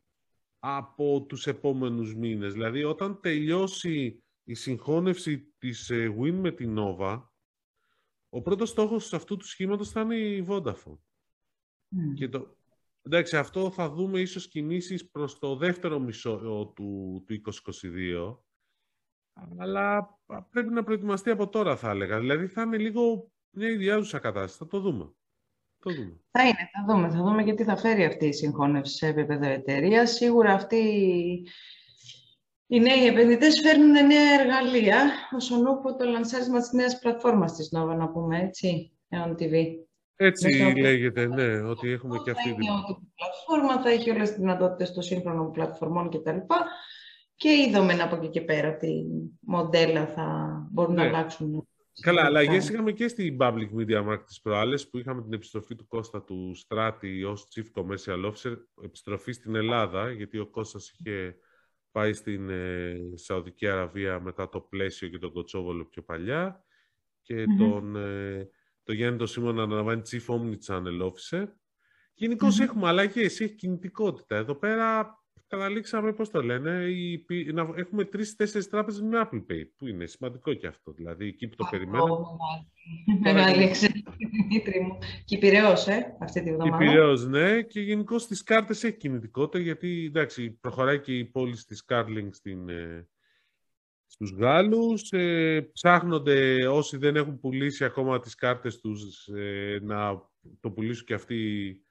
από τους επόμενους μήνες. Δηλαδή, όταν τελειώσει η συγχώνευση της ε, Win με την Nova, ο πρώτος στόχος αυτού του σχήματος θα είναι η Vodafone. Και το, εντάξει, αυτό θα δούμε ίσως κινήσεις προς το δεύτερο μισό του, του 2022, αλλά πρέπει να προετοιμαστεί από τώρα θα έλεγα. Δηλαδή θα είναι λίγο μια ιδιάζουσα κατάσταση. Θα το δούμε. Το δούμε. Θα είναι, θα δούμε. Θα δούμε και τι θα φέρει αυτή η συγχώνευση σε επίπεδο εταιρείας. Σίγουρα αυτοί οι νέοι επενδυτές φέρνουν νέα εργαλεία όσον ούπο το λανσάρισμα της νέας πλατφόρμας της Nova, να πούμε έτσι, Eon TV. Έτσι λέγεται, ναι, ότι έχουμε και αυτή την πλατφόρμα, θα έχει όλες τις δυνατότητες των σύγχρονων πλατφορμών κτλ. Και είδαμε από εκεί και πέρα τι μοντέλα θα μπορούν ναι. να αλλάξουν Καλά, αλλαγές είχαμε και στην Public Media Market τις προάλλες που είχαμε την επιστροφή του Κώστα του Στράτη ως Chief Commercial Officer, επιστροφή στην Ελλάδα, γιατί ο Κώστας είχε πάει στην ε, Σαουδική Αραβία μετά το πλαίσιο και τον Κοτσόβολο πιο παλιά και τον, ε, το Γιάννη το Σίμωνα αναλαμβάνει Chief Omnichannel Officer. Γενικώς mm-hmm. έχουμε αλλαγές, έχει κινητικότητα. Εδώ πέρα καταλήξαμε, πώς το λένε, η, να έχουμε τρει-τέσσερι τράπεζες με Apple Pay, που είναι σημαντικό και αυτό. Δηλαδή, εκεί που το περιμένουμε. Μεγάλη εξέλιξη, Δημήτρη μου. Και Πειραιός, ε, αυτή τη βδομάδα. Πειραιός, ναι. Και γενικώ στις κάρτες έχει κινητικότητα, γιατί, εντάξει, προχωράει και η πώληση της Cardlink στην, ε, στους Γάλλους. Ε, ψάχνονται όσοι δεν έχουν πουλήσει ακόμα τις κάρτες τους ε, να το πουλήσουν και αυτοί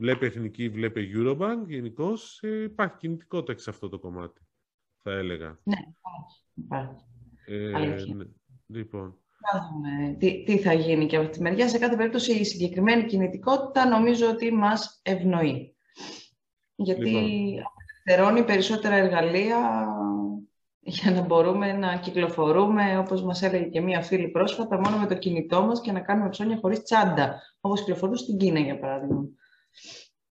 Βλέπει εθνική, βλέπει Eurobank. Γενικώς ε, υπάρχει κινητικότητα σε αυτό το κομμάτι, θα έλεγα. Ναι, υπάρχει. Ε, ναι. Λοιπόν. Να δούμε τι, τι θα γίνει και από αυτή τη μεριά. Σε κάθε περίπτωση η συγκεκριμένη κινητικότητα νομίζω ότι μας ευνοεί. Γιατί λοιπόν. περισσότερα εργαλεία για να μπορούμε να κυκλοφορούμε, όπως μας έλεγε και μία φίλη πρόσφατα, μόνο με το κινητό μας και να κάνουμε ψώνια χωρίς τσάντα, όπως κυκλοφορούν στην Κίνα, για παράδειγμα.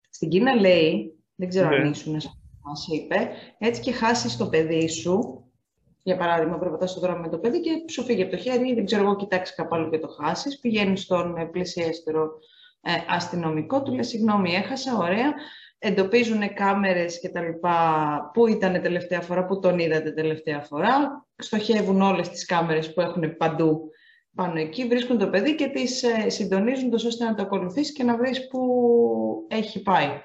Στην Κίνα λέει, δεν ξέρω ναι. αν ήσουν, μας είπε, έτσι και χάσεις το παιδί σου, για παράδειγμα, περπατάς στον δρόμο με το παιδί και σου φύγει από το χέρι, δεν ξέρω εγώ, κοιτάξεις κάπου άλλο και το χάσεις. Πηγαίνεις στον ε, πλησιέστερο ε, αστυνομικό, του λέει: Συγγνώμη, έχασα, ωραία. Εντοπίζουν κάμερες και τα λοιπά, πού ήταν τελευταία φορά, πού τον είδατε τελευταία φορά. Στοχεύουν όλες τις κάμερες που έχουν παντού πάνω εκεί, βρίσκουν το παιδί και τις ε, συντονίζουν τόσο ώστε να το ακολουθήσει και να βρεις πού έχει πάει.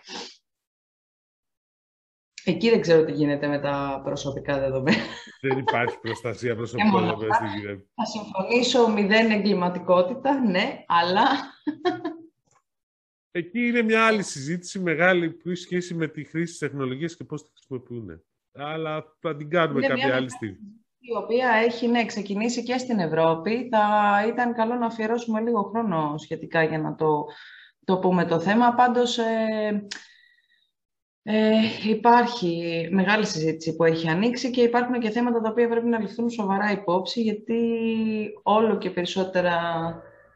Εκεί δεν ξέρω τι γίνεται με τα προσωπικά δεδομένα. Δεν υπάρχει προστασία προσωπικών δεδομένων στην Θα συμφωνήσω, μηδέν εγκληματικότητα, ναι, αλλά... Εκεί είναι μια άλλη συζήτηση μεγάλη που έχει σχέση με τη χρήση της τεχνολογίας και πώς τη χρησιμοποιούν. Αλλά θα την κάνουμε κάποια άλλη στιγμή η οποία έχει ναι, ξεκινήσει και στην Ευρώπη. Θα ήταν καλό να αφιερώσουμε λίγο χρόνο σχετικά για να το, το πούμε το θέμα. Πάντως ε, ε, υπάρχει μεγάλη συζήτηση που έχει ανοίξει και υπάρχουν και θέματα τα οποία πρέπει να ληφθούν σοβαρά υπόψη γιατί όλο και περισσότερα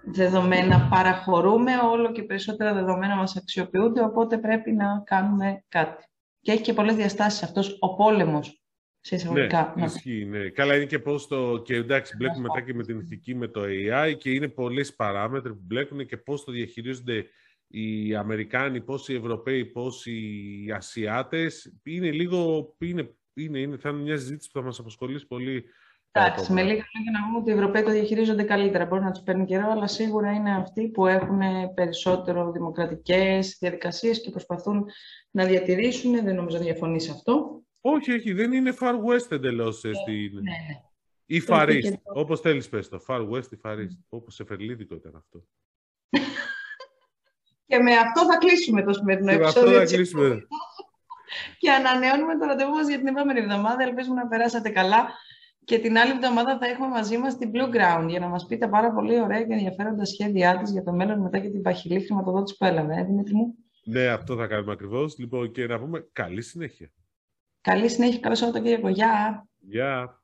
δεδομένα παραχωρούμε, όλο και περισσότερα δεδομένα μας αξιοποιούνται, οπότε πρέπει να κάνουμε κάτι. Και έχει και πολλές διαστάσεις αυτός ο πόλεμος Σε εισαγωγικά. Ναι, ισχύει, ναι. Καλά είναι και πώς το... Και εντάξει, μπλέκουμε μετά και με την ηθική με το AI και είναι πολλές παράμετροι που μπλέκουν και πώς το διαχειρίζονται οι Αμερικάνοι, πώς οι Ευρωπαίοι, πώς οι Ασιάτες. Είναι λίγο... Είναι, είναι, είναι, θα είναι μια συζήτηση που θα μας απασχολήσει πολύ Εντάξει, με λίγα λόγια να πούμε ότι οι Ευρωπαίοι το διαχειρίζονται καλύτερα. Μπορεί να τους παίρνει καιρό, αλλά σίγουρα είναι αυτοί που έχουν περισσότερο δημοκρατικές διαδικασίες και προσπαθούν να διατηρήσουν. Δεν νομίζω να διαφωνείς σε αυτό. Όχι, όχι, δεν είναι Far West εντελώς. Ε, ναι, ναι. Ή Far East, το... όπως θέλεις πες το. Far West ή Far East, όπως σε φερλίδικο ήταν αυτό. και με αυτό θα κλείσουμε το σημερινό και επεισόδιο. Με αυτό θα κλείσουμε. και ανανεώνουμε το ραντεβού μας για την επόμενη εβδομάδα. Ελπίζουμε να περάσατε καλά. Και την άλλη εβδομάδα θα έχουμε μαζί μας την Blue Ground για να μας πείτε πάρα πολύ ωραία και ενδιαφέροντα σχέδιά της για το μέλλον μετά και την παχυλή χρηματοδότηση που έλαβε, ε, Δημήτρη μου. Ναι, αυτό θα κάνουμε ακριβώς. Λοιπόν, και να πούμε καλή συνέχεια. Καλή συνέχεια. Καλό Σαββατοκύριακο. Γεια. Γεια.